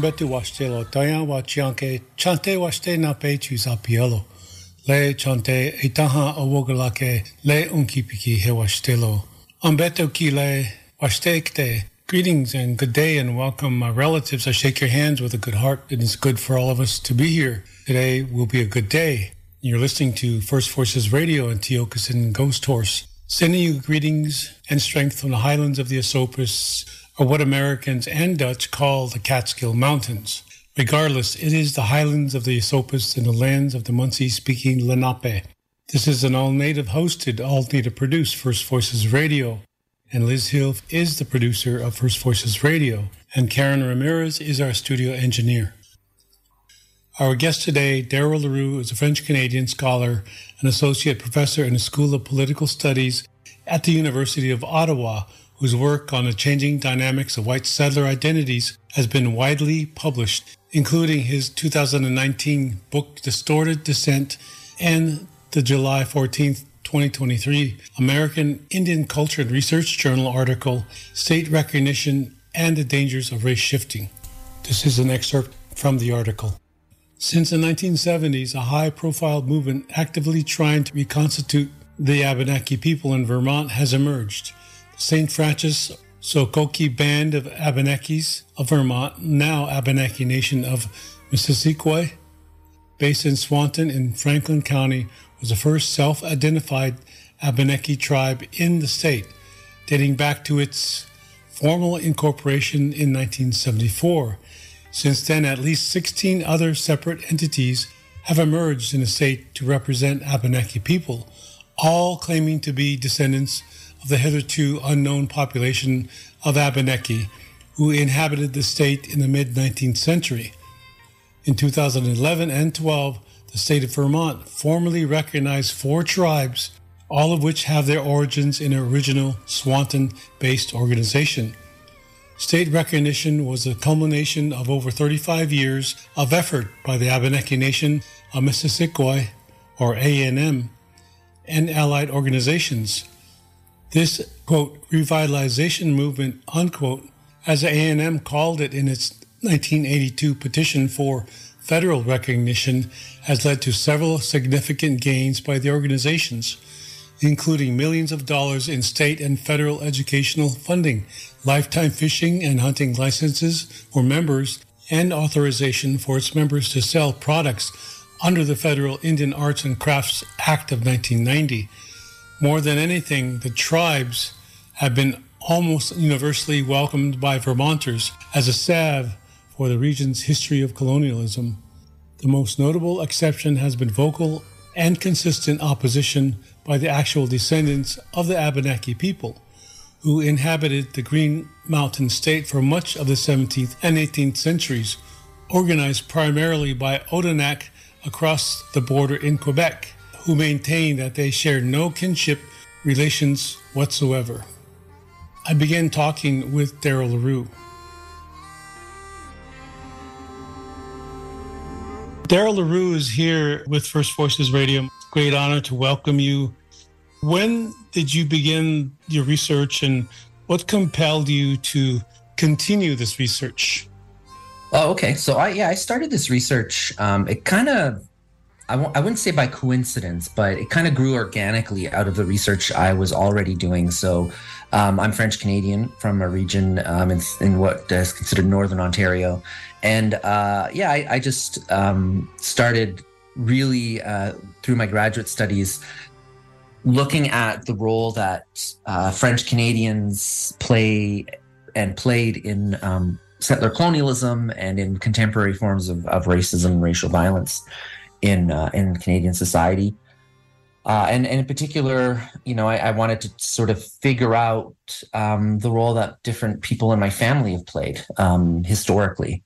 Ambete washtelo taya wachianke chante washte na pe chusapielo. Le chante itaha awogalake le unkipiki he washtelo. Ambeto ki le washtekte. Greetings and good day and welcome, my relatives. I shake your hands with a good heart. It is good for all of us to be here. Today will be a good day. You're listening to First Voices Radio and Tiokasin Ghosthorse. Sending you greetings and strength from the highlands of the Esopus, or what Americans and Dutch call the Catskill Mountains. Regardless, it is the highlands of the Esopus and the lands of the Munsee speaking Lenape. This is an all native hosted, all native produced First Voices Radio. And Liz Hill is the producer of First Voices Radio, and Karen Ramirez is our studio engineer. Our guest today, Darryl Leroux, is a French Canadian scholar and associate professor in the School of Political Studies at the University of Ottawa, whose work on the changing dynamics of white settler identities has been widely published, including his 2019 book Distorted Descent and the July 14, 2023 American Indian Culture and Research Journal article State Recognition and the Dangers of Race Shifting. This is an excerpt from the article. Since the 1970s, a high profile movement actively trying to reconstitute the Abenaki people in Vermont has emerged. St. Francis Sokoki Band of Abenakis of Vermont, now Abenaki Nation of Missisquoi, based in Swanton in Franklin County, was the first self identified Abenaki tribe in the state, dating back to its formal incorporation in 1974. Since then, at least 16 other separate entities have emerged in the state to represent Abenaki people, all claiming to be descendants of the hitherto unknown population of Abenaki who inhabited the state in the mid 19th century. In 2011 and 12, the state of Vermont formally recognized four tribes, all of which have their origins in an original Swanton based organization. State recognition was a culmination of over 35 years of effort by the Abenaki Nation of Missisquoi, or ANM, and allied organizations. This, quote, revitalization movement, unquote, as ANM called it in its 1982 petition for federal recognition, has led to several significant gains by the organizations, including millions of dollars in state and federal educational funding, lifetime fishing and hunting licenses for members, and authorization for its members to sell products under the Federal Indian Arts and Crafts Act of 1990. More than anything, the tribes have been almost universally welcomed by Vermonters as a salve for the region's history of colonialism. The most notable exception has been vocal and consistent opposition by the actual descendants of the Abenaki people, who inhabited the Green Mountain State for much of the 17th and 18th centuries, organized primarily by Odanak across the border in Quebec, who maintained that they shared no kinship relations whatsoever. I began talking with Darryl Leroux. Darryl Leroux is here with First Voices Radio. Great honor to welcome you. When did you begin your research and what compelled you to continue this research? Oh, okay. So I yeah, I started this research. Um, it kind of I w- I wouldn't say by coincidence, but it kind of grew organically out of the research I was already doing. So um, I'm French Canadian from a region um, in, in, what is considered Northern Ontario. And uh, yeah, I, I just um, started really uh, through my graduate studies looking at the role that uh, French Canadians play and played in um, settler colonialism and in contemporary forms of, of racism and racial violence in uh, in Canadian society. Uh, and, and, in particular, you know, I, I, wanted to sort of figure out um, the role that different people in my family have played um, historically,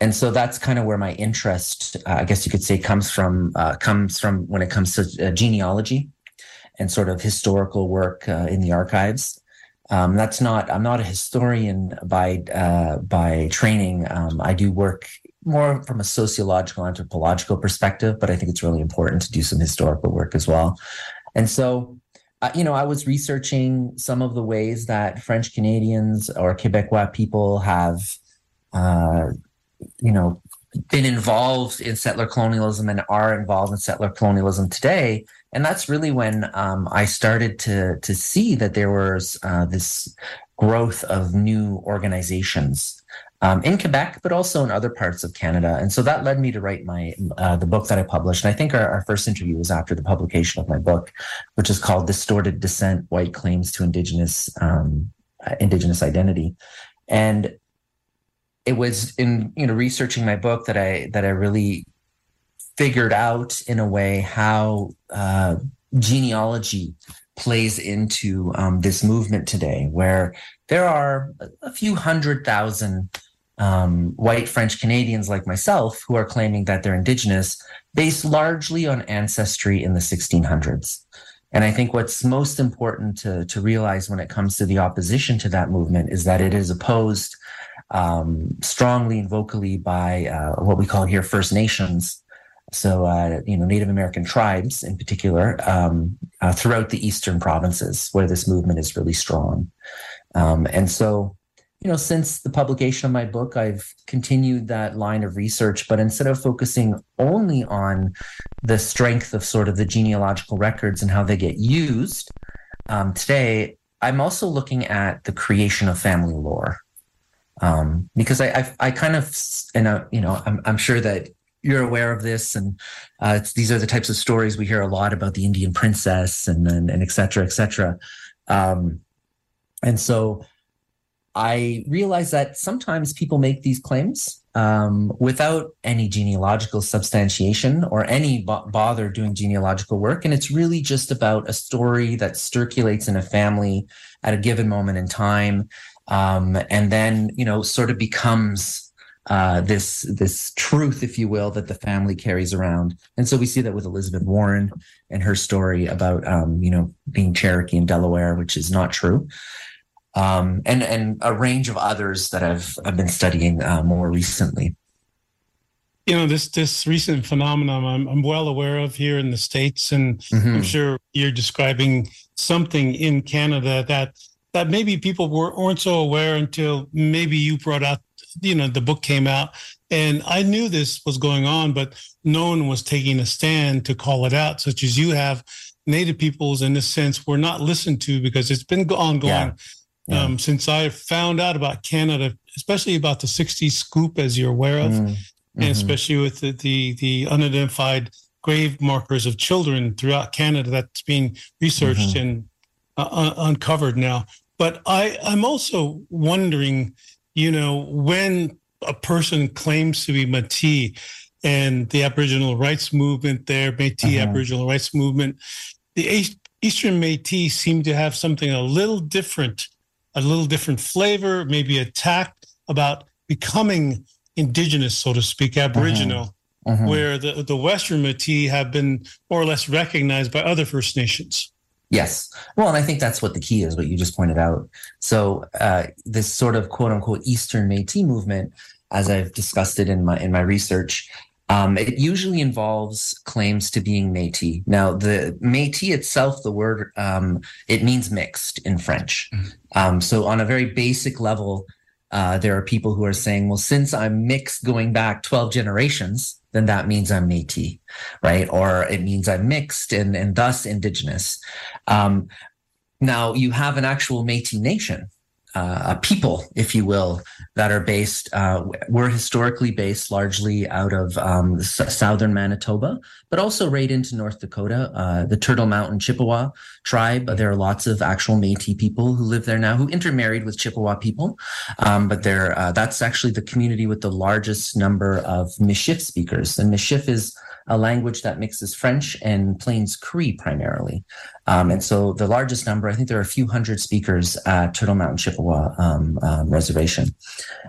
and so that's kind of where my interest, uh, I guess you could say, comes from. Uh, comes from when it comes to uh, genealogy and sort of historical work uh, in the archives. Um, that's not. I'm not a historian by uh, by training. Um, I do work more from a sociological anthropological perspective, but I think it's really important to do some historical work as well. And so, you know, I was researching some of the ways that French Canadians or Quebecois people have, uh, you know, been involved in settler colonialism and are involved in settler colonialism today. And that's really when um, I started to to see that there was uh, this growth of new organizations um, in Quebec, but also in other parts of Canada. And so that led me to write my uh, the book that I published. And I think our, our, first interview was after the publication of my book, which is called "Distorted Descent: White Claims to Indigenous um, Indigenous Identity." And it was in you know researching my book that I that I really figured out in a way how uh, genealogy plays into um, this movement today, where there are a few hundred thousand um, white French Canadians like myself who are claiming that they're Indigenous based largely on ancestry in the 1600s. And I think what's most important to, to realize when it comes to the opposition to that movement is that it is opposed um, strongly and vocally by uh, what we call here First Nations. So, uh, you know, Native American tribes in particular um, uh, throughout the eastern provinces where this movement is really strong. Um, and so, you know, since the publication of my book, I've continued that line of research, but instead of focusing only on the strength of sort of the genealogical records and how they get used, um, today I'm also looking at the creation of family lore. Um, because I, I, I, kind of, and uh, you know, I'm, I'm sure that you're aware of this, and uh, these are the types of stories we hear a lot about the Indian princess and and, and et cetera, et cetera. Um, and so I realize that sometimes people make these claims um, without any genealogical substantiation or any b- bother doing genealogical work. And it's really just about a story that circulates in a family at a given moment in time. Um, and then, you know, sort of becomes uh, this this truth, if you will, that the family carries around. And so we see that with Elizabeth Warren and her story about, um, you know, being Cherokee in Delaware, which is not true um, and and a range of others that I've I've been studying uh, more recently. You know this this recent phenomenon I'm, I'm well aware of here in the states, and mm-hmm. I'm sure you're describing something in Canada that that maybe people were, weren't so aware until maybe you brought out. You know, the book came out, and I knew this was going on, but no one was taking a stand to call it out, such as you have. Native peoples, in this sense, were not listened to because it's been ongoing. Yeah yeah. um, since I found out about Canada, especially about the 60s scoop, as you're aware of, mm-hmm. and especially with the, the, the, unidentified grave markers of children throughout Canada that's being researched mm-hmm. and uh, un- uncovered now. But I, I'm also wondering, you know, when a person claims to be Métis and the Aboriginal rights movement there, Métis uh-huh. Aboriginal rights movement, the Eastern Métis seem to have something a little different a little different flavor, maybe a tact about becoming indigenous, so to speak, Aboriginal, uh-huh. Uh-huh. where the, the Western Métis have been more or less recognized by other First Nations. Yes. Well, and I think that's what the key is, what you just pointed out. So uh, this sort of quote unquote Eastern Métis movement, as I've discussed it in my in my research, Um, it usually involves claims to being Métis. Now, the Métis itself, the word, um, it means mixed in French. Um, so, on a very basic level, uh, there are people who are saying, well, since I'm mixed going back 12 generations, then that means I'm Métis, right? Or it means I'm mixed and, and thus indigenous. Um, now, you have an actual Métis nation uh, people, if you will, that are based, uh, were historically based largely out of um, southern Manitoba, but also right into North Dakota, uh, the Turtle Mountain Chippewa tribe. There are lots of actual Métis people who live there now who intermarried with Chippewa people, um, but they're, uh, that's actually the community with the largest number of Michif speakers. And Michif is a language that mixes French and Plains Cree primarily. Um, and so the largest number, I think there are a few hundred speakers at Turtle Mountain Chippewa um, um, Reservation.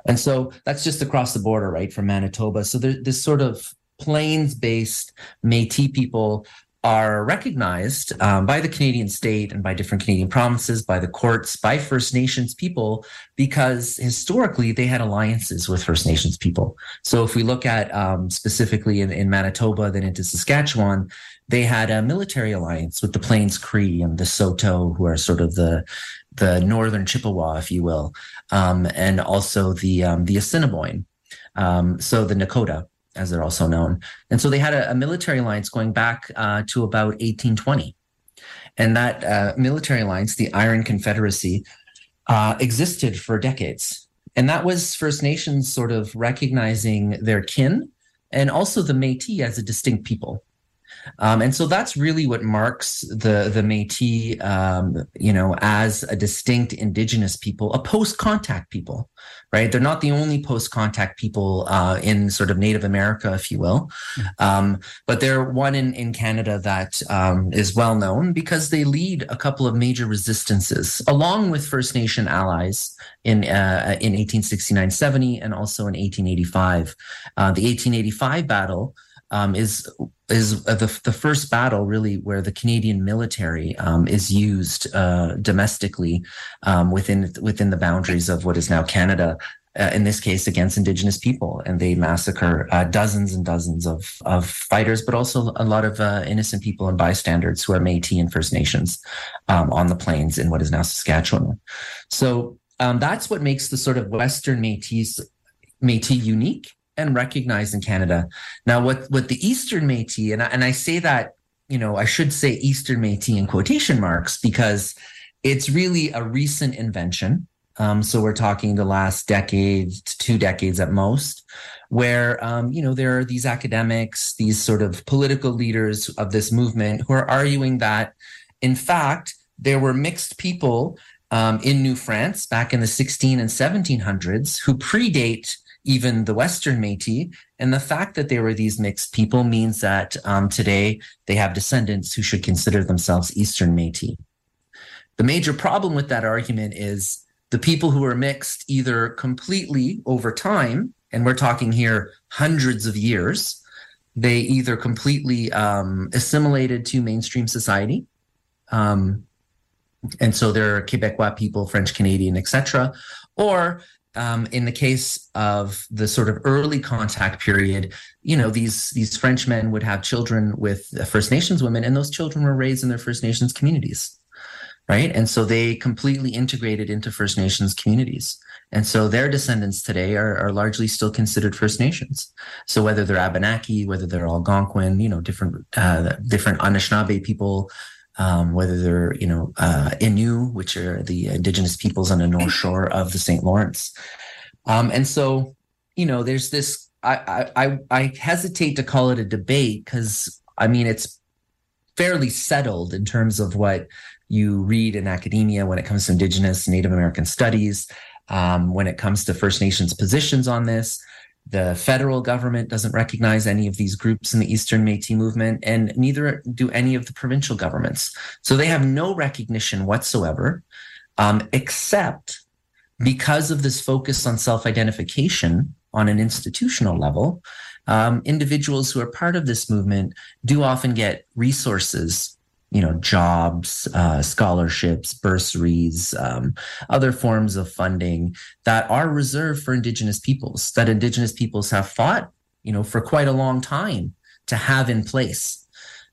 And so that's just across the border, right, from Manitoba. So there's this sort of plains based Metis people are recognized um, by the Canadian state and by different Canadian provinces, by the courts, by First Nations people, because historically they had alliances with First Nations people. So if we look at um, specifically in, in Manitoba, then into Saskatchewan, they had a military alliance with the Plains Cree and the Saulteaux, who are sort of the the northern Chippewa, if you will, um, and also the um, the Assiniboine. Um, so the Nakota as they're also known. And so they had a, a military alliance going back uh, to about 1820. And that uh, military alliance, the Iron Confederacy, uh, existed for decades. And that was First Nations sort of recognizing their kin and also the Metis as a distinct people. Um, and so that's really what marks the the Métis, um, you know, as a distinct Indigenous people, a post-contact people, right? They're not the only post-contact people uh, in sort of Native America, if you will, um, but they're one in in Canada that um, is well known because they lead a couple of major resistances, along with First Nation allies in uh, in 1869-70 and also in 1885. Uh, the 1885 battle um, is is the the first battle really where the Canadian military um, is used uh, domestically um, within within the boundaries of what is now Canada. Uh, in this case, against Indigenous people, and they massacre uh, dozens and dozens of of fighters, but also a lot of uh, innocent people and bystanders who are Métis and First Nations um, on the plains in what is now Saskatchewan. So um, that's what makes the sort of Western Métis Métis unique and recognized in Canada. Now, what what the Eastern Métis and I, and I say that you know I should say Eastern Métis in quotation marks because it's really a recent invention. Um, so we're talking the last decade, two decades at most, where um, you know there are these academics, these sort of political leaders of this movement who are arguing that, in fact, there were mixed people um, in New France back in the 16 and 1700s who predate even the Western Métis. And the fact that they were these mixed people means that um, today they have descendants who should consider themselves Eastern Métis. The major problem with that argument is the people who are mixed either completely over time, and we're talking here hundreds of years, they either completely um, assimilated to mainstream society. Um, and so they're Quebecois people, French Canadian, etc., or um, in the case of the sort of early contact period, you know, these these Frenchmen would have children with First Nations women, and those children were raised in their First Nations communities, right? And so they completely integrated into First Nations communities. And so their descendants today are, are largely still considered First Nations. So whether they're Abenaki, whether they're Algonquin, you know, different uh, different Anishinaabe people, um, whether they're you know uh, Innu, which are the indigenous peoples on the north shore of the St. Lawrence, um, and so you know there's this. I, I I hesitate to call it a debate because I mean it's fairly settled in terms of what you read in academia when it comes to Indigenous Native American studies, um, when it comes to First Nations positions on this. The federal government doesn't recognize any of these groups in the Eastern Metis movement, and neither do any of the provincial governments. So they have no recognition whatsoever, um, except because of this focus on self identification on an institutional level. Um, individuals who are part of this movement do often get resources you know jobs uh, scholarships bursaries um, other forms of funding that are reserved for indigenous peoples that indigenous peoples have fought you know, for quite a long time to have in place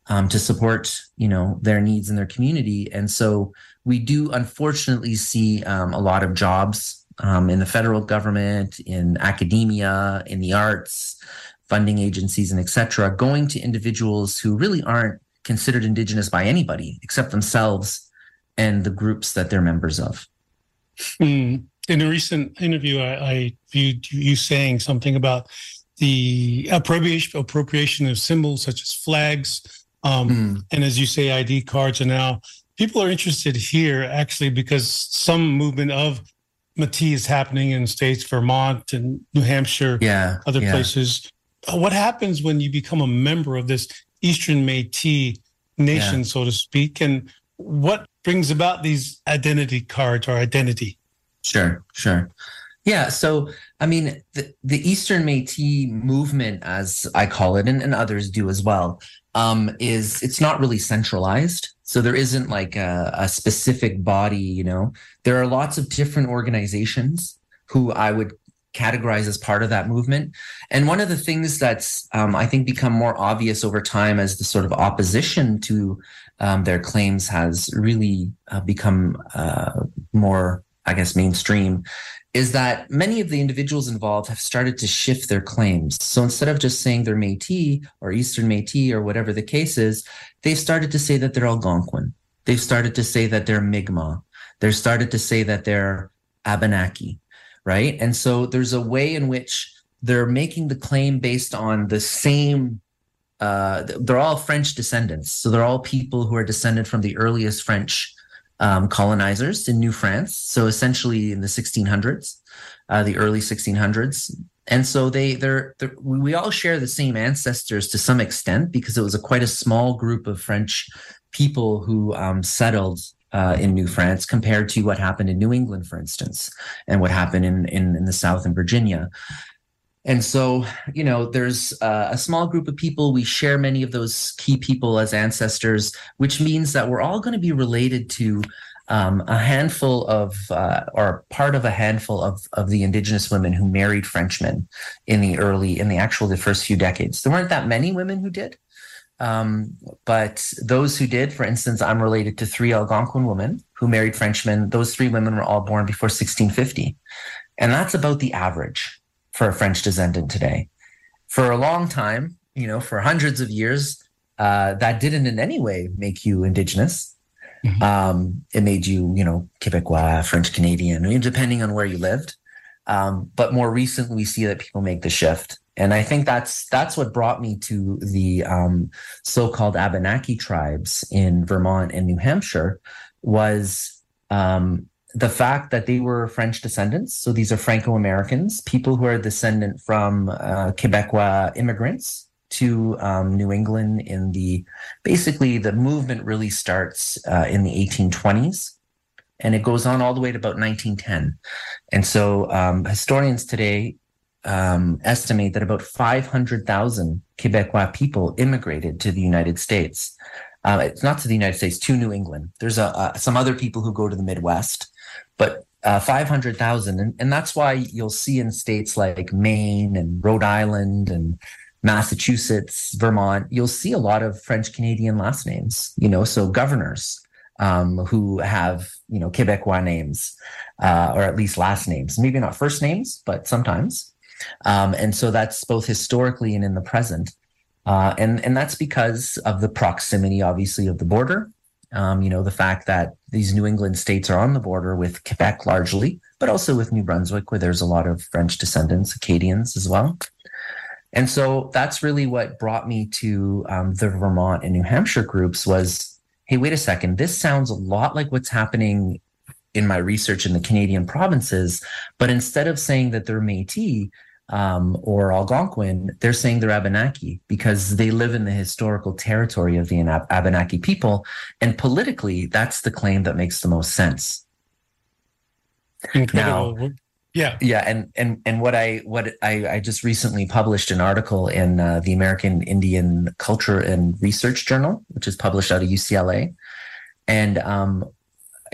um, to support, you know, their needs in their community. And so we do unfortunately see um, a lot of jobs um, in the federal government, in academia, in the arts, funding agencies, and etc., going to individuals who really aren't considered indigenous by anybody except themselves and the groups that they're members of. Mm. In a recent interview, I, I viewed you saying something about the appropriation appropriation of symbols such as flags, um, mm. and as you say, ID cards are now people are interested here actually because some movement of Métis is happening in states, Vermont and New Hampshire, yeah, other yeah. places. What happens when you become a member of this Eastern Métis nation, yeah. so to speak, and what brings about these identity cards or identity? Sure, sure. Yeah, so I mean, the, the Eastern Métis movement, as I call it, and, and others do as well, um, is it's not really centralized. So there isn't like a, a specific body, you know. There are lots of different organizations who I would categorize as part of that movement. And one of the things that's um, I think become more obvious over time as the sort of opposition to um, their claims has really uh, become uh, more, I guess, mainstream, is that many of the individuals involved have started to shift their claims. So instead of just saying they're Métis or Eastern Métis or whatever the case is, they've started to say that they're Algonquin. They've started to say that they're Mi'kmaq. They've started to say that they're Abenaki, right? And so there's a way in which they're making the claim based on the same uh, they're all French descendants. So they're all people who are descended from the earliest French um, colonizers in New France. So essentially in the 1600s, uh, the early 1600s. And so they, they're, they're, we all share the same ancestors to some extent because it was a quite a small group of French people who um, settled uh, in New France compared to what happened in New England, for instance, and what happened in, in, in the South and Virginia. And so, you know, there's uh, a small group of people. We share many of those key people as ancestors, which means that we're all going to be related to um, a handful of, uh, or part of a handful of, of the indigenous women who married Frenchmen in the early, in the actual, the first few decades. There weren't that many women who did. Um, but those who did, for instance, I'm related to three Algonquin women who married Frenchmen. Those three women were all born before 1650. And that's about the average for a French descendant today. For a long time, you know, for hundreds of years, uh, that didn't in any way make you indigenous. Mm-hmm. Um, it made you, you know, Quebecois, French Canadian, depending on where you lived. Um, but more recently, we see that people make the shift, and I think that's that's what brought me to the um, so-called Abenaki tribes in Vermont and New Hampshire was um, the fact that they were French descendants. So these are Franco Americans, people who are descendant from uh, Quebecois immigrants to um, New England in the basically the movement really starts uh, in the 1820s and it goes on all the way to about 1910. And so um, historians today um, estimate that about 500,000 Quebecois people immigrated to the United States. Uh, it's not to the United States, to New England. There's a, uh, some other people who go to the Midwest but uh, 500,000. And, and that's why you'll see in states like Maine and Rhode Island and Massachusetts, Vermont, you'll see a lot of French Canadian last names, you know, so governors um, who have, you know, Quebecois names, uh, or at least last names, maybe not first names, but sometimes. Um, and so that's both historically and in the present. Uh, and, and that's because of the proximity, obviously, of the border um, you know, the fact that these New England states are on the border with Quebec largely, but also with New Brunswick, where there's a lot of French descendants, Acadians as well. And so that's really what brought me to um, the Vermont and New Hampshire groups was, hey, wait a second, this sounds a lot like what's happening in my research in the Canadian provinces, but instead of saying that they're Métis, um, or Algonquin, they're saying they're Abenaki because they live in the historical territory of the Abenaki people. And politically, that's the claim that makes the most sense. Incredible. Now, yeah, yeah, and and and what I what I, I just recently published an article in uh, the American Indian Culture and Research Journal, which is published out of UCLA, and um,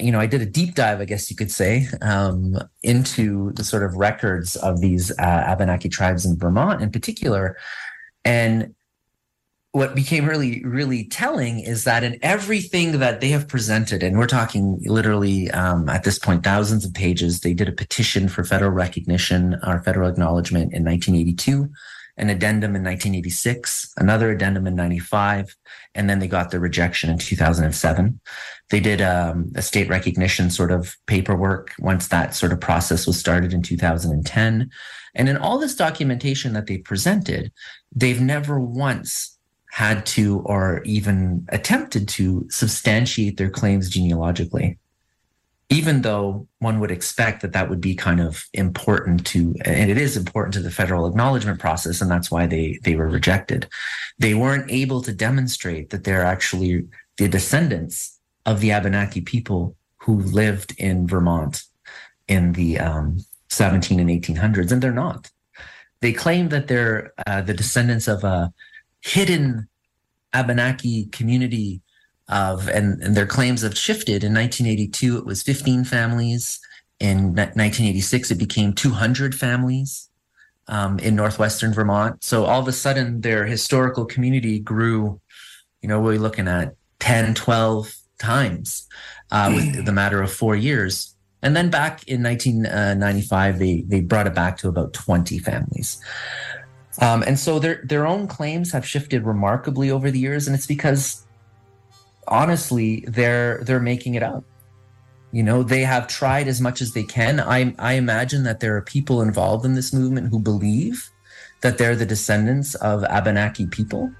you know, I did a deep dive, I guess you could say, um, into the sort of records of these uh, Abenaki tribes in Vermont in particular. And what became really, really telling is that in everything that they have presented, and we're talking literally um, at this point, thousands of pages, they did a petition for federal recognition or federal acknowledgement in 1982 an addendum in 1986, another addendum in 95, and then they got the rejection in 2007. They did um, a state recognition sort of paperwork once that sort of process was started in 2010. And in all this documentation that they presented, they've never once had to or even attempted to substantiate their claims genealogically even though one would expect that that would be kind of important to and it is important to the federal acknowledgement process and that's why they they were rejected they weren't able to demonstrate that they're actually the descendants of the abenaki people who lived in vermont in the um, 17 and 1800s and they're not. They claim that they're uh, the descendants of a hidden abenaki community of and, and their claims have shifted. In 1982, it was 15 families. In 1986, it became 200 families um, in northwestern Vermont. So all of a sudden, their historical community grew. You know, we're looking at 10, 12 times uh, with the matter of four years. And then back in 1995, they they brought it back to about 20 families. Um, and so their their own claims have shifted remarkably over the years, and it's because honestly, they're they're making it up. You know, they have tried as much as they can. I I imagine that there are people involved in this movement who believe that they're the descendants of Abenaki people.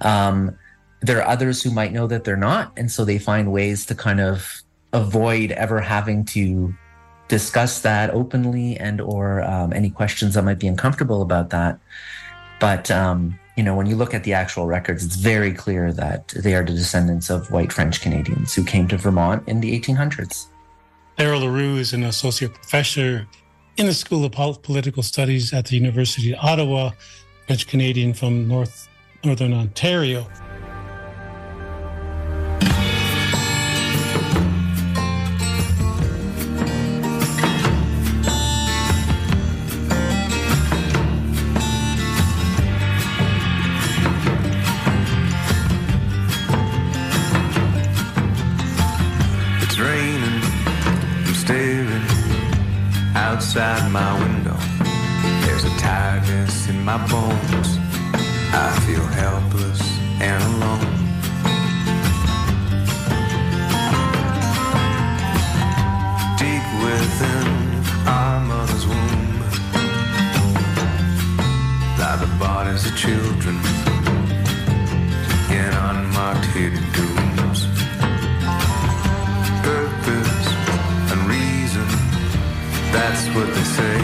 Um, there are others who might know that they're not, and so they find ways to kind of avoid ever having to discuss that openly and or um, any questions that might be uncomfortable about that. But um, you know, when you look at the actual records, it's very clear that they are the descendants of white French Canadians who came to Vermont in the 1800s. Darryl Leroux is an associate professor in the School of Political Studies at the University of Ottawa, French Canadian from North Northern Ontario. My window. There's a tiredness in my bones. I feel helpless and alone. Deep within our mother's womb lie the bodies of children in unmarked hidden dooms. That's what they say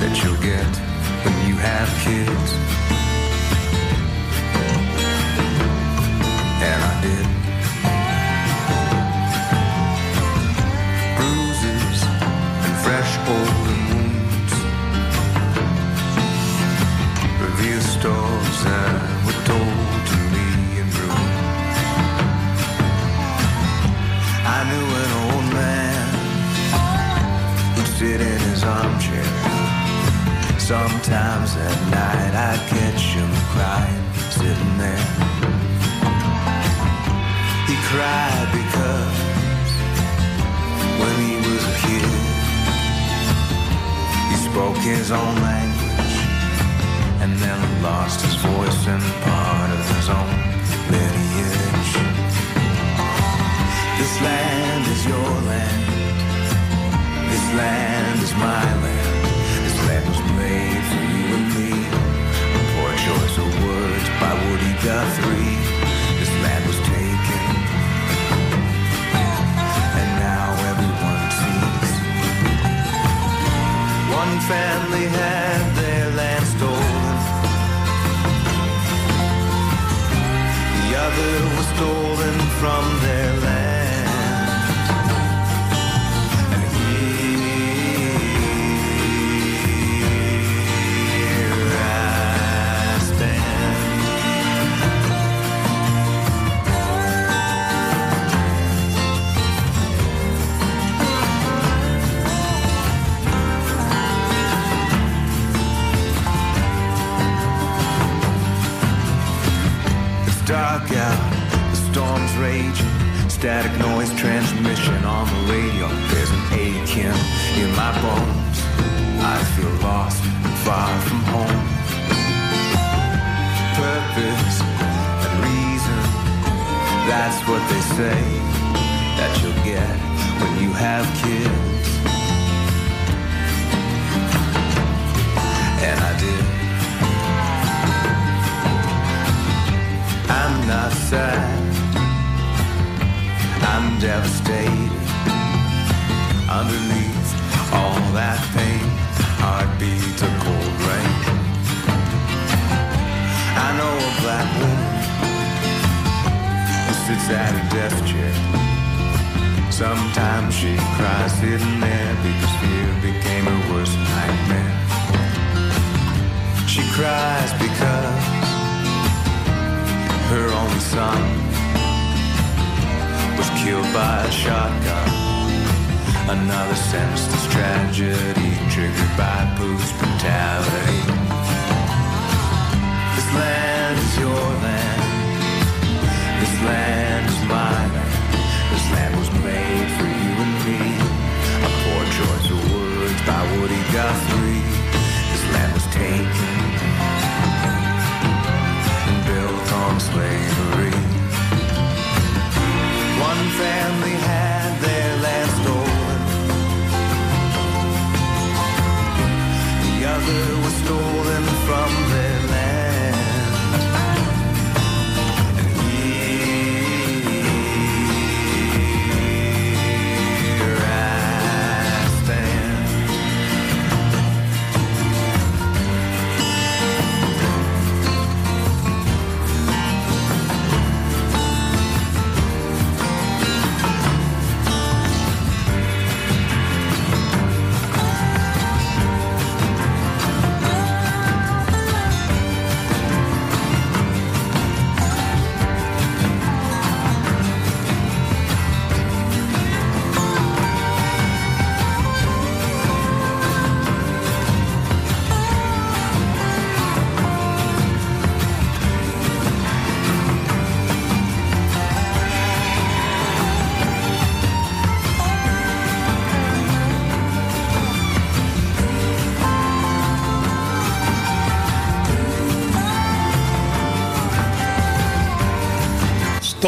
that you'll get when you have kids. And I did. Bruises and fresh open wounds reveal stories that were told to me in room. I knew old man sit in his armchair. Sometimes at night I'd catch him crying, sitting there. He cried because when he was a kid, he spoke his own language and then lost his voice and part of his own lineage. This land is your land land is my land. This land was made for you and me. A poor choice of words by Woody Guthrie. This land was taken. And now everyone sees. One family had their land stolen. The other was stolen from their land. What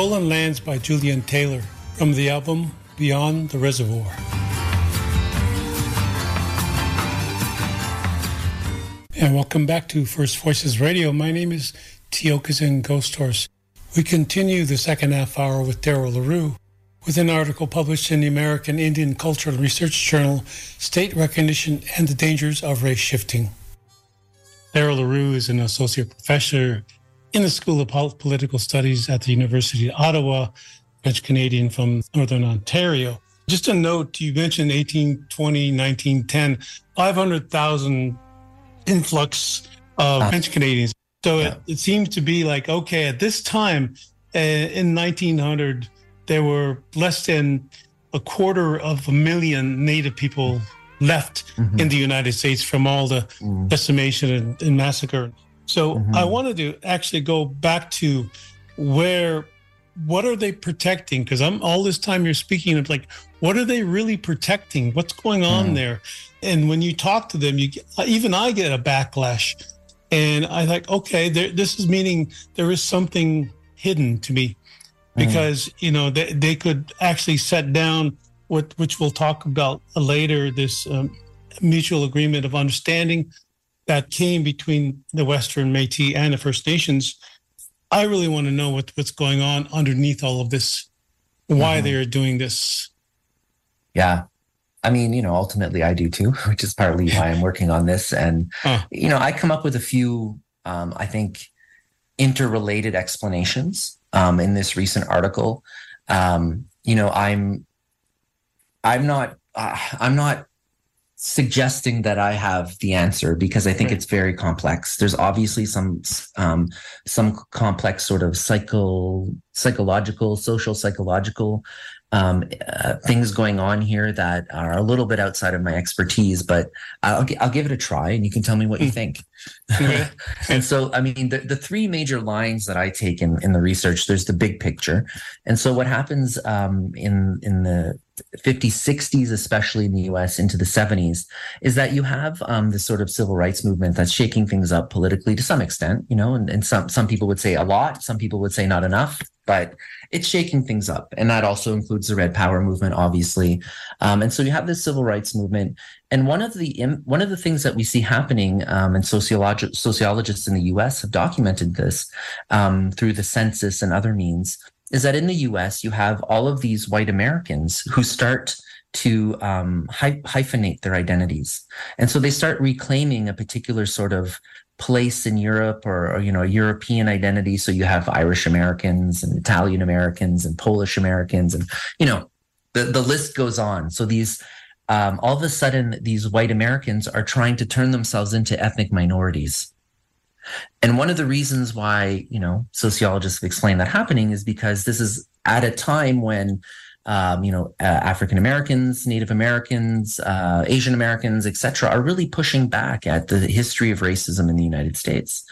Stolen Lands by Julian Taylor from the album Beyond the Reservoir. And welcome back to First Voices Radio. My name is Tiokasin Ghosthorse. We continue the second half hour with Darryl Leroux with an article published in the American Indian Cultural Research Journal, State Recognition and the Dangers of Race Shifting. Darryl Leroux is an associate professor in the School of Political Studies at the University of Ottawa, French Canadian from Northern Ontario. Just a note, you mentioned 1820, 1910, 500,000 influx of Ah. French Canadians. So Yeah. it, it seems to be like, okay, at this time uh, in 1900, there were less than a quarter of a million Native people left in the United States from all the Mm. decimation and, and massacre. So Mhm. I wanted to actually go back to where, what are they protecting? Because I'm all this time you're speaking of like, what are they really protecting? What's going on Mm. there? And when you talk to them, you get, even I get a backlash, and I like, okay, there, this is meaning there is something hidden to me, because you know they, they could actually set down what which we'll talk about later this um, mutual agreement of understanding that came between the Western Métis and the First Nations. I really want to know what, what's going on underneath all of this, why Mhm. they are doing this. Yeah. I mean, you know, ultimately I do too, which is partly why I'm working on this. And, Huh. you know, I come up with a few, um, I think, interrelated explanations um, in this recent article. Um, you know, I'm, I'm not, uh, I'm not suggesting that I have the answer because I think Right. it's very complex. There's obviously some um, some complex sort of psycho psychological, social psychological um, uh, things going on here that are a little bit outside of my expertise, but I'll, I'll give it a try and you can tell me what you think. and so, I mean, the, the three major lines that I take in, in the research, there's the big picture. And so what happens um, in, in the 50s, 60s, especially in the US into the 70s, is that you have um, this sort of civil rights movement that's shaking things up politically to some extent, you know, and, and some, some people would say a lot, some people would say not enough, but it's shaking things up. And that also includes the Red Power movement, obviously. Um, and so you have this civil rights movement. And one of the one of the things that we see happening, um, and sociolog- sociologists in the U.S. have documented this um, through the census and other means, is that in the U.S. you have all of these white Americans who start to um, hy- hyphenate their identities, and so they start reclaiming a particular sort of place in Europe or, or, you know European identity. So you have Irish Americans and Italian Americans and Polish Americans, and you know the the list goes on. So these um, all of a sudden these white Americans are trying to turn themselves into ethnic minorities. And one of the reasons why, you know, sociologists have explained that happening is because this is at a time when, um, you know, uh, African Americans, Native Americans, uh, Asian Americans, etc., are really pushing back at the history of racism in the United States,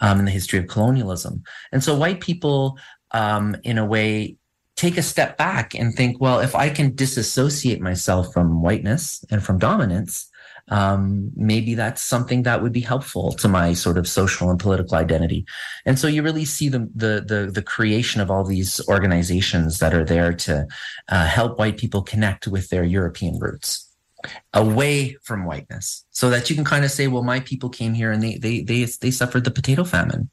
um, and the history of colonialism. And so, white people, um, in a way, take a step back and think, well, if I can disassociate myself from whiteness and from dominance, um, maybe that's something that would be helpful to my sort of social and political identity. And so you really see the the the, the creation of all these organizations that are there to uh, help white people connect with their European roots away from whiteness so that you can kind of say well my people came here and they they they they suffered the potato famine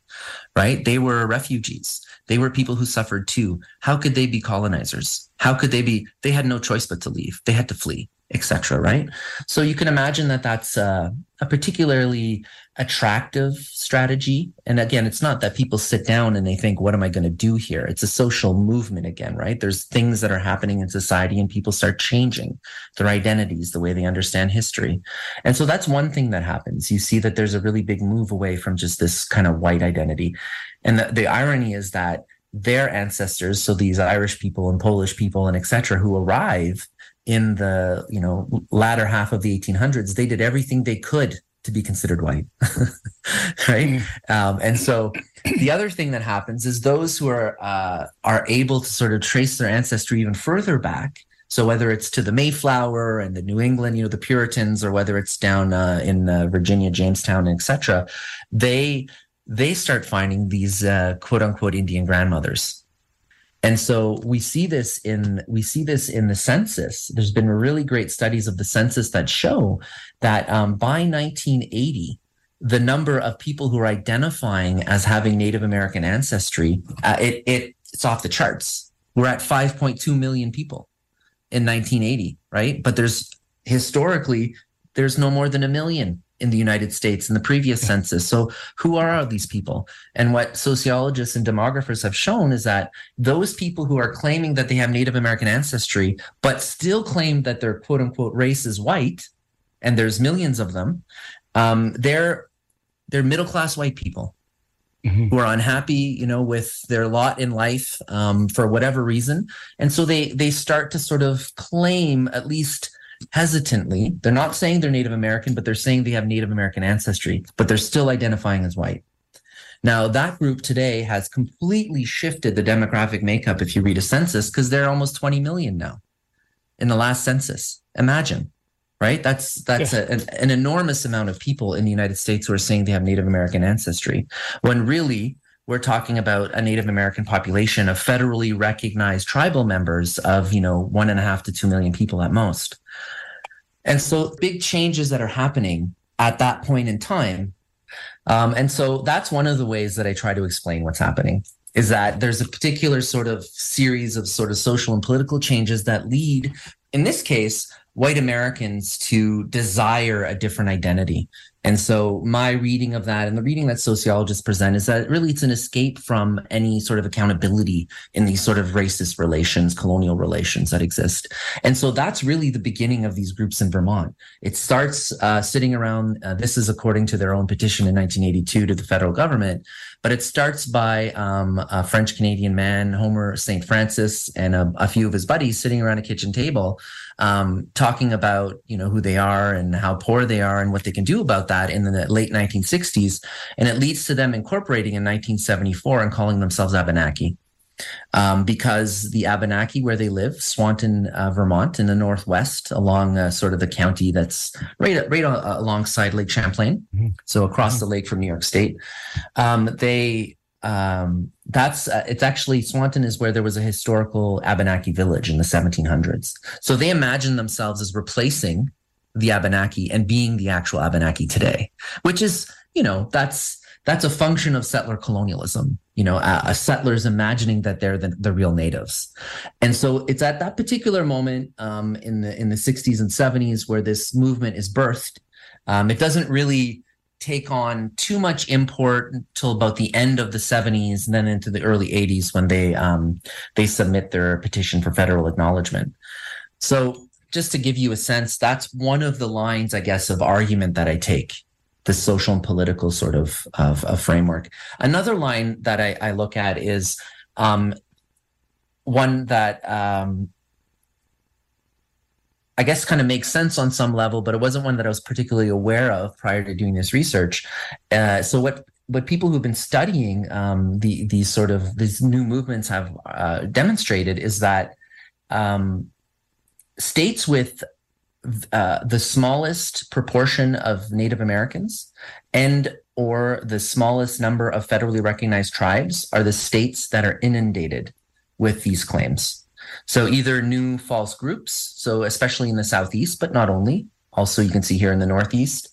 right they were refugees they were people who suffered too. How could they be colonizers? How could they be? They had no choice but to leave. They had to flee, etc. Right. So you can imagine that that's a, a particularly attractive strategy. And again, it's not that people sit down and they think, "What am I going to do here?" It's a social movement again, right? There's things that are happening in society, and people start changing their identities, the way they understand history. And so that's one thing that happens. You see that there's a really big move away from just this kind of white identity. And the, the irony is that their ancestors, so these Irish people and Polish people and etc., who arrive in the you know latter half of the 1800s, they did everything they could to be considered white, right? Mm. Um, and so the other thing that happens is those who are uh, are able to sort of trace their ancestry even further back. So whether it's to the Mayflower and the New England, you know, the Puritans, or whether it's down uh, in uh, Virginia, Jamestown, etc., they they start finding these uh, quote unquote Indian grandmothers. And so we see this in we see this in the census. There's been really great studies of the census that show that um, by 1980, the number of people who are identifying as having Native American ancestry, uh, it, it it's off the charts. We're at 5.2 million people in 1980, right? But there's historically there's no more than a million in the United States in the previous census. So, who are these people? And what sociologists and demographers have shown is that those people who are claiming that they have Native American ancestry, but still claim that their quote unquote race is white, and there's millions of them, um, they're they're middle class white people. Mm-hmm. Who are unhappy, you know, with their lot in life um, for whatever reason, and so they they start to sort of claim at least hesitantly. They're not saying they're Native American, but they're saying they have Native American ancestry, but they're still identifying as white. Now, that group today has completely shifted the demographic makeup if you read a census, because they're almost 20 million now in the last census. Imagine, right? That's that's yeah. a, an, an enormous amount of people in the United States who are saying they have Native American ancestry, when really we're talking about a Native American population of federally recognized tribal members of, you know, one and a half to two million people at most. And so big changes that are happening at that point in time. Um, and so that's one of the ways that I try to explain what's happening is that there's a particular sort of series of sort of social and political changes that lead, in this case, white Americans to desire a different identity, And so my reading of that and the reading that sociologists present is that really it's an escape from any sort of accountability in these sort of racist relations, colonial relations that exist. And so that's really the beginning of these groups in Vermont. It starts uh, sitting around, uh, this is according to their own petition in 1982 to the federal government, but it starts by um, a French Canadian man, Homer St. Francis, and a, a few of his buddies sitting around a kitchen table um, talking about you know who they are and how poor they are and what they can do about that in the late 1960s, and it leads to them incorporating in 1974 and calling themselves Abenaki. Um, because the Abenaki, where they live, Swanton, uh, Vermont, in the northwest, along uh, sort of the county that's right right uh, alongside Lake Champlain, mm-hmm. so across mm-hmm. the lake from New York State, um, they um, that's uh, it's actually Swanton is where there was a historical Abenaki village in the 1700s. So they imagine themselves as replacing the Abenaki and being the actual Abenaki today, which is you know that's that's a function of settler colonialism. You know, a, a settlers imagining that they're the, the, real natives, and so it's at that particular moment um, in the in the 60s and 70s where this movement is birthed. Um, it doesn't really take on too much import until about the end of the 70s and then into the early 80s when they um, they submit their petition for federal acknowledgement. So just to give you a sense, that's one of the lines, I guess, of argument that I take the social and political sort of, of, of framework. Another line that I, I look at is um, one that um, I guess kind of makes sense on some level, but it wasn't one that I was particularly aware of prior to doing this research. Uh, so what what people who've been studying um, the these sort of these new movements have uh, demonstrated is that um, states with uh, the smallest proportion of Native Americans and or the smallest number of federally recognized tribes are the states that are inundated with these claims. So either new false groups, so especially in the southeast, but not only. Also, you can see here in the northeast,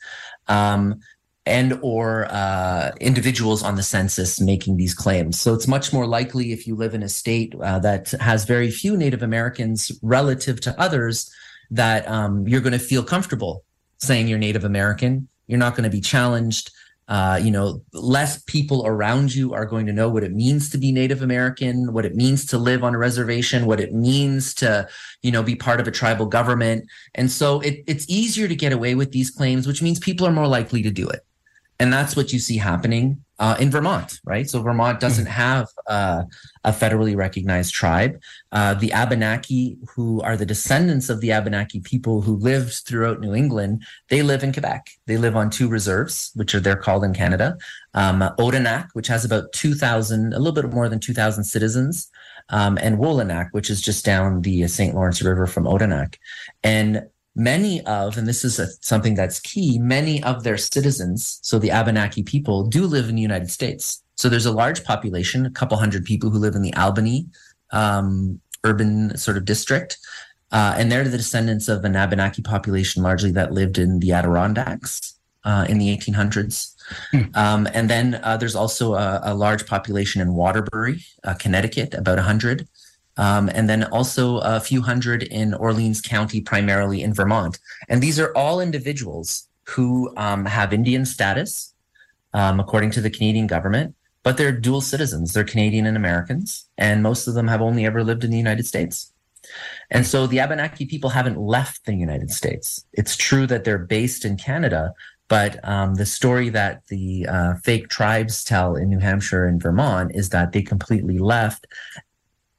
um, and or uh, individuals on the census making these claims. So it's much more likely if you live in a state uh, that has very few Native Americans relative to others that um, you're going to feel comfortable saying you're Native American. You're not going to be challenged uh, you know, less people around you are going to know what it means to be Native American, what it means to live on a reservation, what it means to, you know, be part of a tribal government. And so it, it's easier to get away with these claims, which means people are more likely to do it. And that's what you see happening uh, in Vermont, right? So Vermont doesn't mm-hmm. have uh, a federally recognized tribe. Uh, the Abenaki, who are the descendants of the Abenaki people who lived throughout New England, they live in Quebec. They live on two reserves, which are they're called in Canada. Um, Odanak, which has about 2,000, a little bit more than 2,000 citizens, um, and Wôlinak, which is just down the St. Lawrence River from Odanak. And many of, and this is a, something that's key, many of their citizens, so the Abenaki people, do live in the United States. So there's a large population, a couple hundred people who live in the Albany um, urban sort of district. Uh, and they're the descendants of an Abenaki population largely that lived in the Adirondacks uh, in the 1800s. Hmm. Um, and then uh, there's also a, a, large population in Waterbury, uh, Connecticut, about 100 um, and then also a few hundred in Orleans County, primarily in Vermont. And these are all individuals who um, have Indian status, um, according to the Canadian government, but they're dual citizens. They're Canadian and Americans, and most of them have only ever lived in the United States. And so the Abenaki people haven't left the United States. It's true that they're based in Canada, but um, the story that the uh, fake tribes tell in New Hampshire and Vermont is that they completely left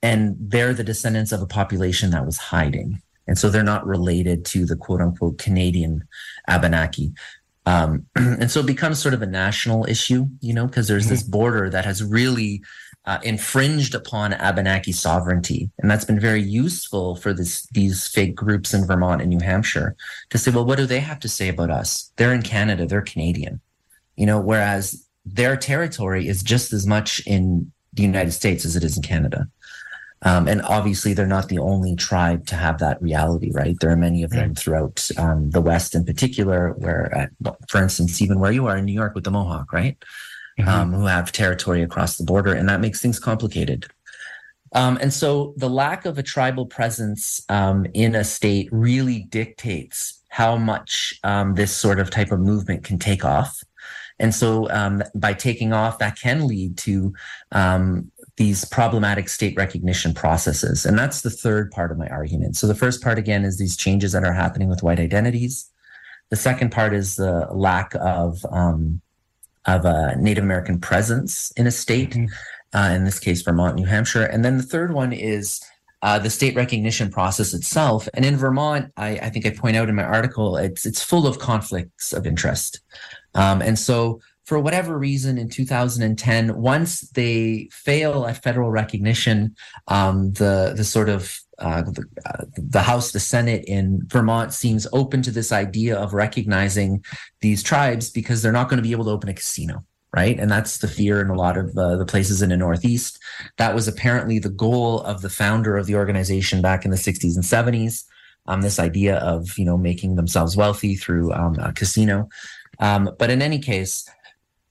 and they're the descendants of a population that was hiding. And so they're not related to the quote unquote Canadian Abenaki. Um, and so it becomes sort of a national issue, you know, because there's mm-hmm. this border that has really uh, infringed upon Abenaki sovereignty. And that's been very useful for this, these fake groups in Vermont and New Hampshire to say, well, what do they have to say about us? They're in Canada, they're Canadian, you know, whereas their territory is just as much in the United States as it is in Canada. Um, and obviously, they're not the only tribe to have that reality, right? There are many of them throughout um, the West, in particular, where, uh, for instance, even where you are in New York with the Mohawk, right? Mm-hmm. Um, who have territory across the border, and that makes things complicated. Um, and so the lack of a tribal presence um, in a state really dictates how much um, this sort of type of movement can take off. And so um, by taking off, that can lead to um, these problematic state recognition processes. And that's the third part of my argument. So the first part, again, is these changes that are happening with white identities. The second part is the lack of um, of a Native American presence in a state, mm-hmm. uh, in this case, Vermont, New Hampshire. And then the third one is uh, the state recognition process itself. And in Vermont, I, I, think I point out in my article, it's it's full of conflicts of interest. Um, and so, for whatever reason, in 2010, once they fail at federal recognition, um, the the sort of uh, the, uh, the, House, the Senate in Vermont seems open to this idea of recognizing these tribes because they're not going to be able to open a casino, right? And that's the fear in a lot of uh, the places in the Northeast. That was apparently the goal of the founder of the organization back in the 60s and 70s. Um, this idea of you know making themselves wealthy through um, a casino, um, but in any case,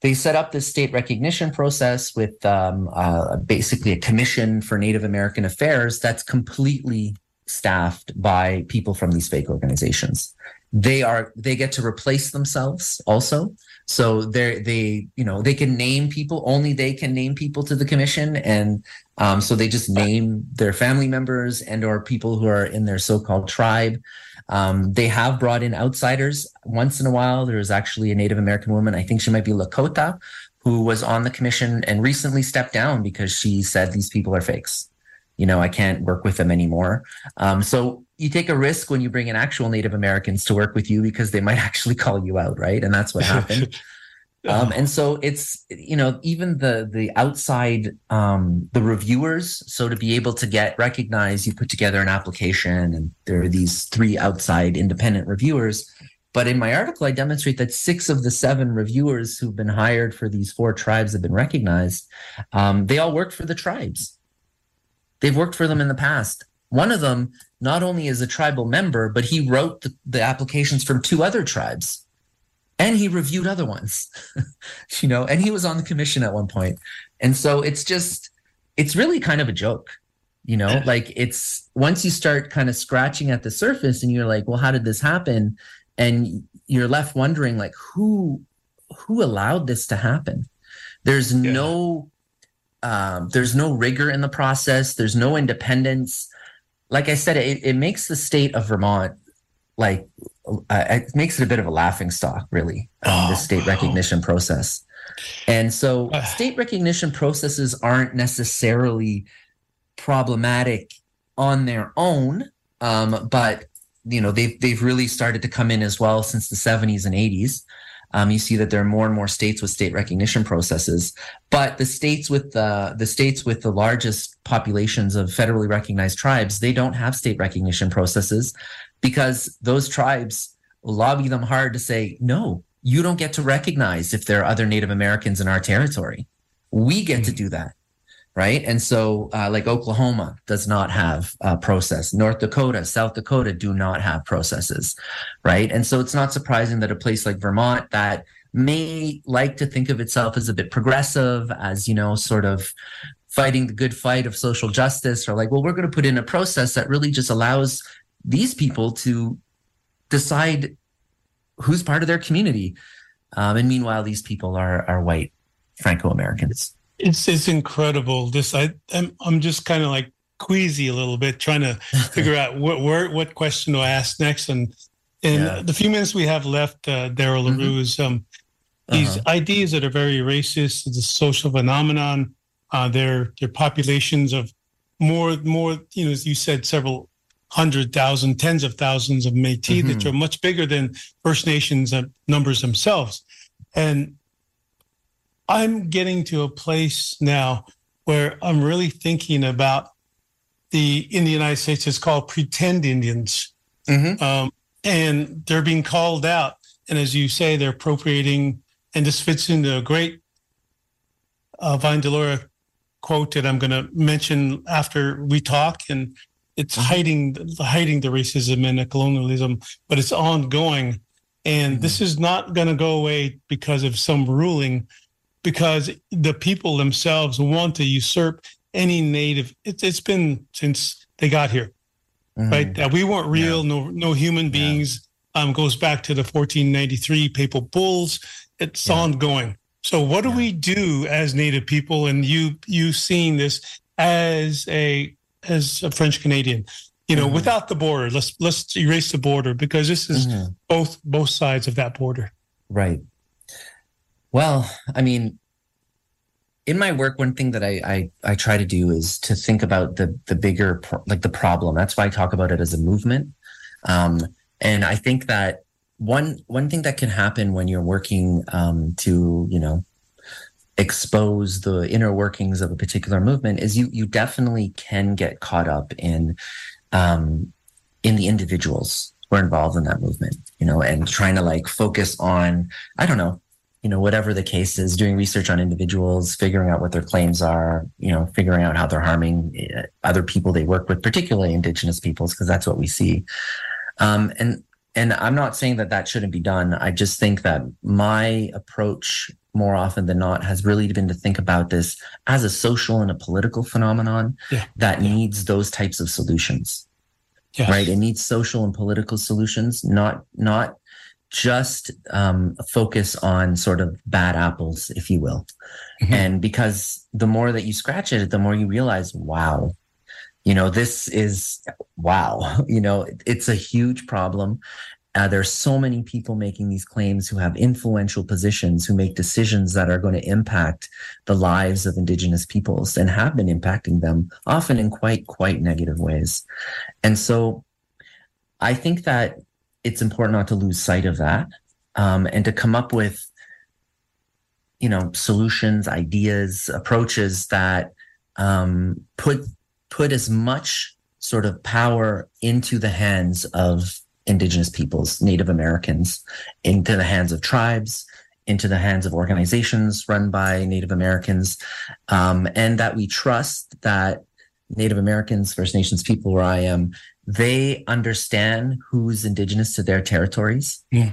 they set up this state recognition process with um, uh, basically a commission for Native American affairs that's completely staffed by people from these fake organizations. They are they get to replace themselves also. So they they you know they can name people only they can name people to the commission and um, so they just name their family members and or people who are in their so-called tribe um, they have brought in outsiders once in a while. There was actually a Native American woman, I think she might be Lakota, who was on the commission and recently stepped down because she said these people are fakes. You know, I can't work with them anymore. Um, so you take a risk when you bring in actual Native Americans to work with you because they might actually call you out, right? And that's what happened. Um, and so it's you know even the the outside um, the reviewers. So to be able to get recognized, you put together an application, and there are these three outside independent reviewers. But in my article, I demonstrate that six of the seven reviewers who've been hired for these four tribes have been recognized. Um, they all work for the tribes. They've worked for them in the past. One of them not only as a tribal member, but he wrote the, the applications from two other tribes. And he reviewed other ones you know and he was on the commission at one point. And so it's just it's really kind of a joke you know like it's once you start kind of scratching at the surface and you're like well how did this happen? And you're left wondering like who who allowed this to happen? There's yeah. no um, there's no rigor in the process. There's no independence like i said it, it makes the state of vermont like uh, it makes it a bit of a laughing stock, really, um, oh, the state recognition process. And so, state recognition processes aren't necessarily problematic on their own, um, but you know they've they've really started to come in as well since the 70s and 80s. Um, you see that there are more and more states with state recognition processes, but the states with the the states with the largest populations of federally recognized tribes, they don't have state recognition processes because those tribes lobby them hard to say, no, you don't get to recognize if there are other Native Americans in our territory. We get to hmm. do that. Right. And so, uh, like Oklahoma does not have a process. North Dakota, South Dakota do not have processes. Right. And so it's not surprising that a place like Vermont that may like to think of itself as a bit progressive, as, you know, sort of fighting the good fight of social justice, or like, well, we're going to put in a process that really just allows these people to decide who's part of their community. Um, and meanwhile, these people are are white Franco Americans. It's it's incredible. This I I'm, I'm just kind of like queasy a little bit, trying to figure out what where, what question to ask next. And in yeah. the few minutes we have left, uh, Darryl mm-hmm. Leroux is um, these uh-huh. ideas that are very racist. the social phenomenon. Uh, they're they're populations of more more you know as you said several hundred thousand, tens of thousands of Métis mm-hmm. that are much bigger than First Nations numbers themselves. And I'm getting to a place now where I'm really thinking about the in the United States it's called pretend Indians, mm-hmm. um, and they're being called out. And as you say, they're appropriating, and this fits into a great uh, Vine Deloria quote that I'm going to mention after we talk. And it's mm-hmm. hiding hiding the racism and the colonialism, but it's ongoing. And mm-hmm. this is not going to go away because of some ruling, because the people themselves want to usurp any native. It's it's been since they got here, Mhm. right? That we weren't real. No no human beings. Um, goes back to the 1493 papal bulls. It's Yeah. ongoing. So what do Yeah. we do as native people? And you you seeing this as a as a French Canadian, you know, Mhm. without the border. Let's let's erase the border because this is Mhm. both both sides of that border. Right. Well, I mean, in my work, one thing that I, I I try to do is to think about the the bigger like the problem. That's why I talk about it as a movement. Um, and I think that one one thing that can happen when you're working um, to you know expose the inner workings of a particular movement is you you definitely can get caught up in um, in the individuals who are involved in that movement, you know, and trying to like focus on I don't know, you know, whatever the case is, doing research on individuals, figuring out what their claims are, you know, figuring out how they're harming uh, other people they work with, particularly Indigenous peoples, because that's what we see. Um, and and I'm not saying that that shouldn't be done. I just think that my approach, more often than not, has really been to think about this as a social and a political phenomenon Yeah. that needs those types of solutions Yes. right? It needs social and political solutions, not not just um, focus on sort of bad apples, if you will. Mhm. And because the more that you scratch at it, the more you realize, wow, you know, this is wow, you know, it's a huge problem. Uh, there's so many people making these claims who have influential positions, who make decisions that are going to impact the lives of Indigenous peoples and have been impacting them, often in quite quite negative ways. And so, I think that it's important not to lose sight of that, um, and to come up with, you know, solutions, ideas, approaches that um, put put as much sort of power into the hands of indigenous peoples, Native Americans, into the hands of tribes, into the hands of organizations run by Native Americans, um, and that we trust that Native Americans, First Nations people where I am, they understand who's indigenous to their territories. Yeah.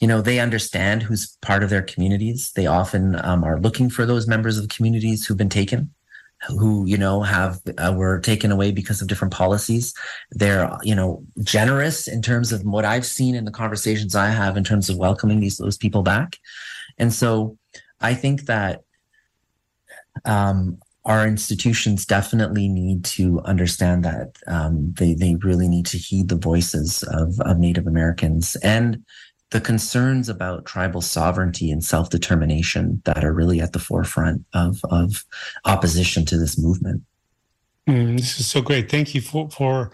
You know, they understand who's part of their communities. They often um, are looking for those members of communities who've been taken who you know have uh, were taken away because of different policies they're you know generous in terms of what i've seen in the conversations i have in terms of welcoming these those people back and so i think that um our institutions definitely need to understand that um, they they really need to heed the voices of, of Native Americans and the concerns about tribal sovereignty and self determination that are really at the forefront of of opposition to this movement. Mm, this is so great. Thank you for, for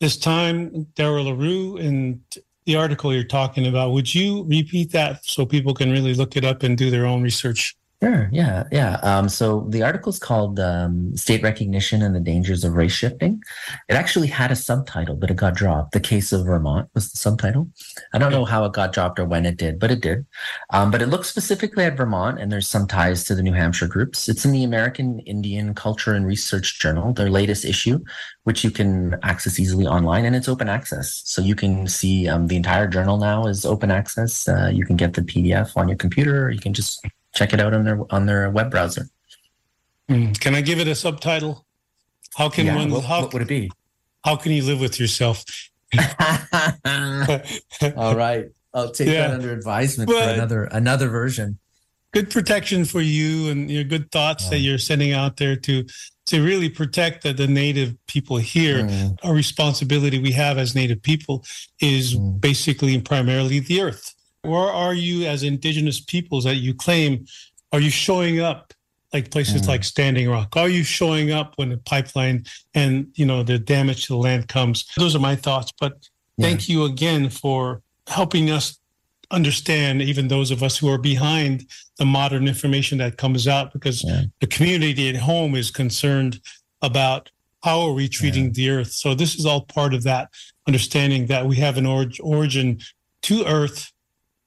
this time, Darryl Leroux, and the article you're talking about. Would you repeat that so people can really look it up and do their own research? Sure. Yeah. Yeah. Um, so the article is called um, State Recognition and the Dangers of Race Shifting. It actually had a subtitle, but it got dropped. The Case of Vermont was the subtitle. I don't know how it got dropped or when it did, but it did. Um, but it looks specifically at Vermont, and there's some ties to the New Hampshire groups. It's in the American Indian Culture and Research Journal, their latest issue, which you can access easily online, and it's open access. So you can see um, the entire journal now is open access. Uh, you can get the PDF on your computer, or you can just check it out on their on their web browser. Mm, Can I give it a subtitle? How can Yeah, one? what, how, what would it be? how can you live with yourself? All right, I'll take Yeah. that under advisement But- for another another version. good protection for you and your good thoughts that you're sending out there to to really protect the, the native people here. Mm, Our responsibility we have as native people is Mm. basically and primarily the earth. Where are you as indigenous peoples that you claim? Are you showing up like places Mm. like Standing Rock? Are you showing up when the pipeline and you know the damage to the land comes? Those are my thoughts. But Yeah. thank you again for helping us understand, even those of us who are behind the modern information that comes out, because Yeah. the community at home is concerned about how are we treating the earth. So this is all part of that understanding that we have an orig- origin to earth.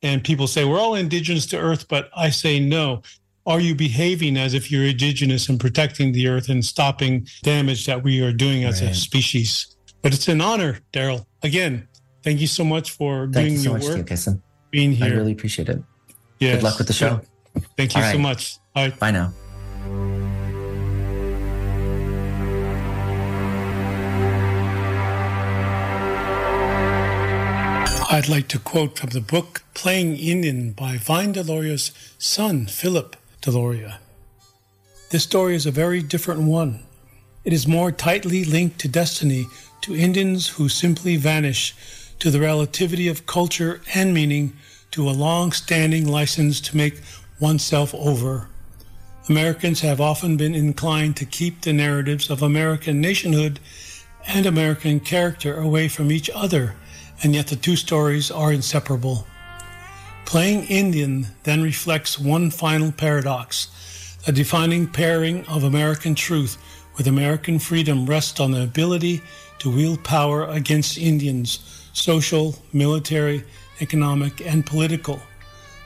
And people say we're all indigenous to earth, but I say no. Are you behaving as if you're indigenous and protecting the earth and stopping damage that we are doing as a species? But it's an honor, Darryl. Again, thank you so much for Thank doing you so your much, work, being here. I really appreciate it. Yes. Good luck with the show. Thank you so much. All right. Bye now. I'd like to quote from the book Playing Indian by Vine Deloria's son, Philip Deloria. This story is a very different one. It is more tightly linked to destiny, to Indians who simply vanish, to the relativity of culture and meaning, to a long standing license to make oneself over. Americans have often been inclined to keep the narratives of American nationhood and American character away from each other, and yet the two stories are inseparable. Playing Indian then reflects one final paradox. The defining pairing of American truth with American freedom rests on the ability to wield power against Indians, social, military, economic, and political,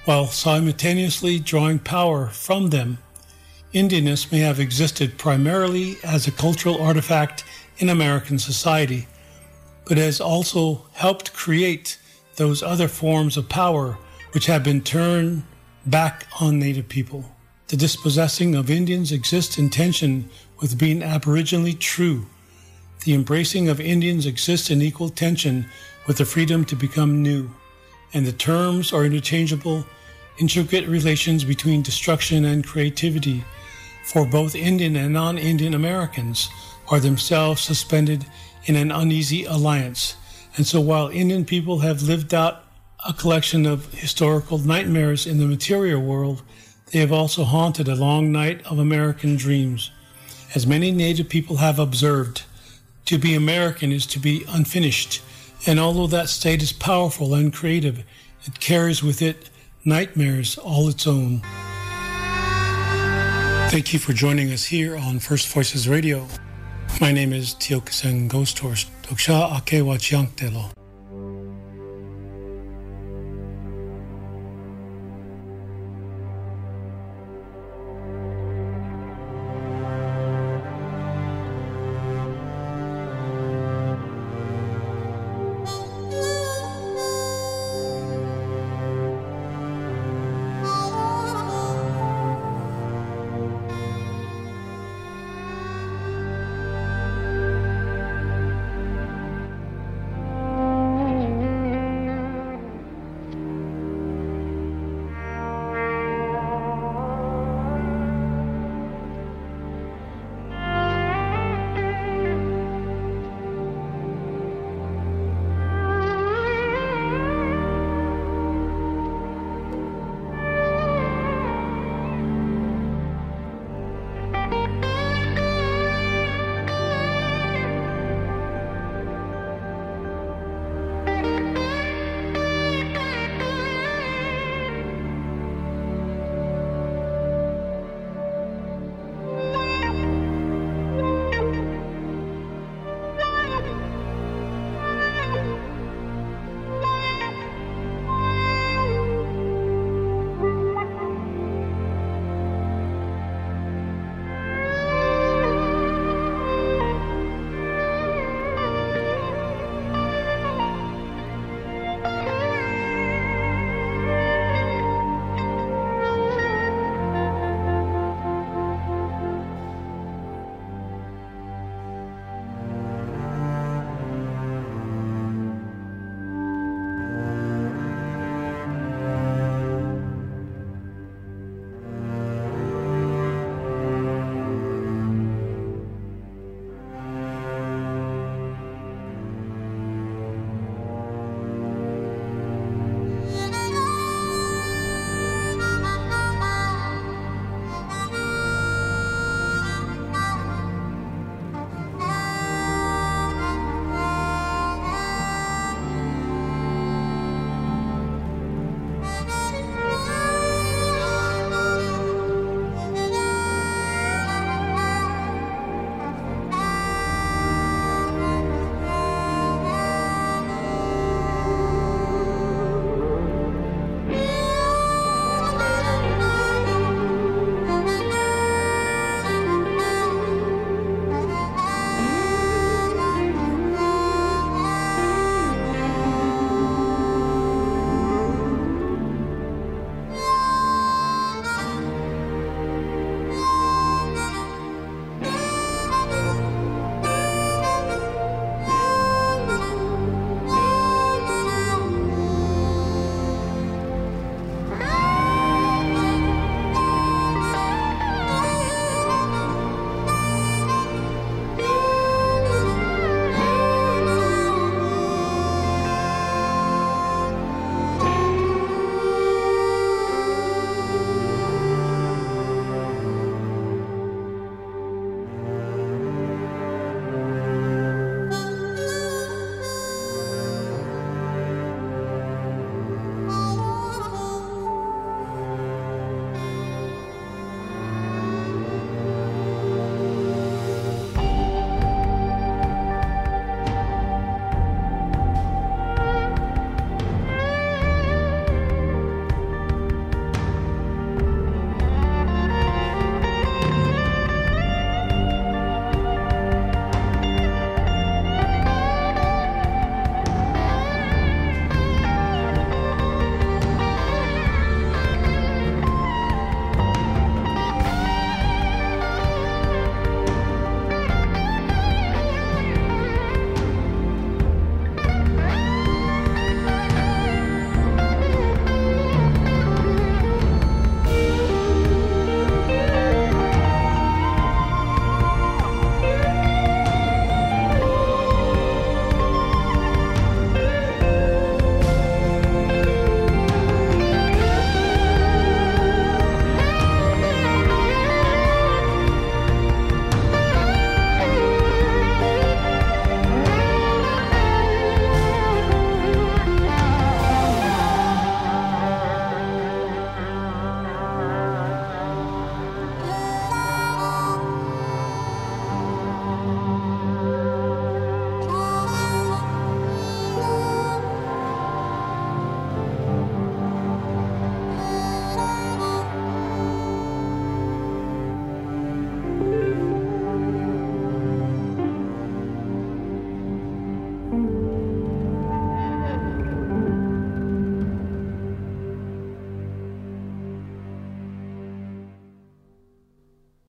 while simultaneously drawing power from them. Indianness may have existed primarily as a cultural artifact in American society, but has also helped create those other forms of power which have been turned back on Native people. The dispossessing of Indians exists in tension with being aboriginally true. The embracing of Indians exists in equal tension with the freedom to become new. And the terms are interchangeable, intricate relations between destruction and creativity for both Indian and non Indian Americans are themselves suspended in an uneasy alliance. And so while Indian people have lived out a collection of historical nightmares in the material world, they have also haunted a long night of American dreams. As many Native people have observed, to be American is to be unfinished, and although that state is powerful and creative, it carries with it nightmares all its own. Thank you for joining us here on First Voices Radio. My name is Tiokasin Ghosthorse. Doksha Akewa Chiangtelo.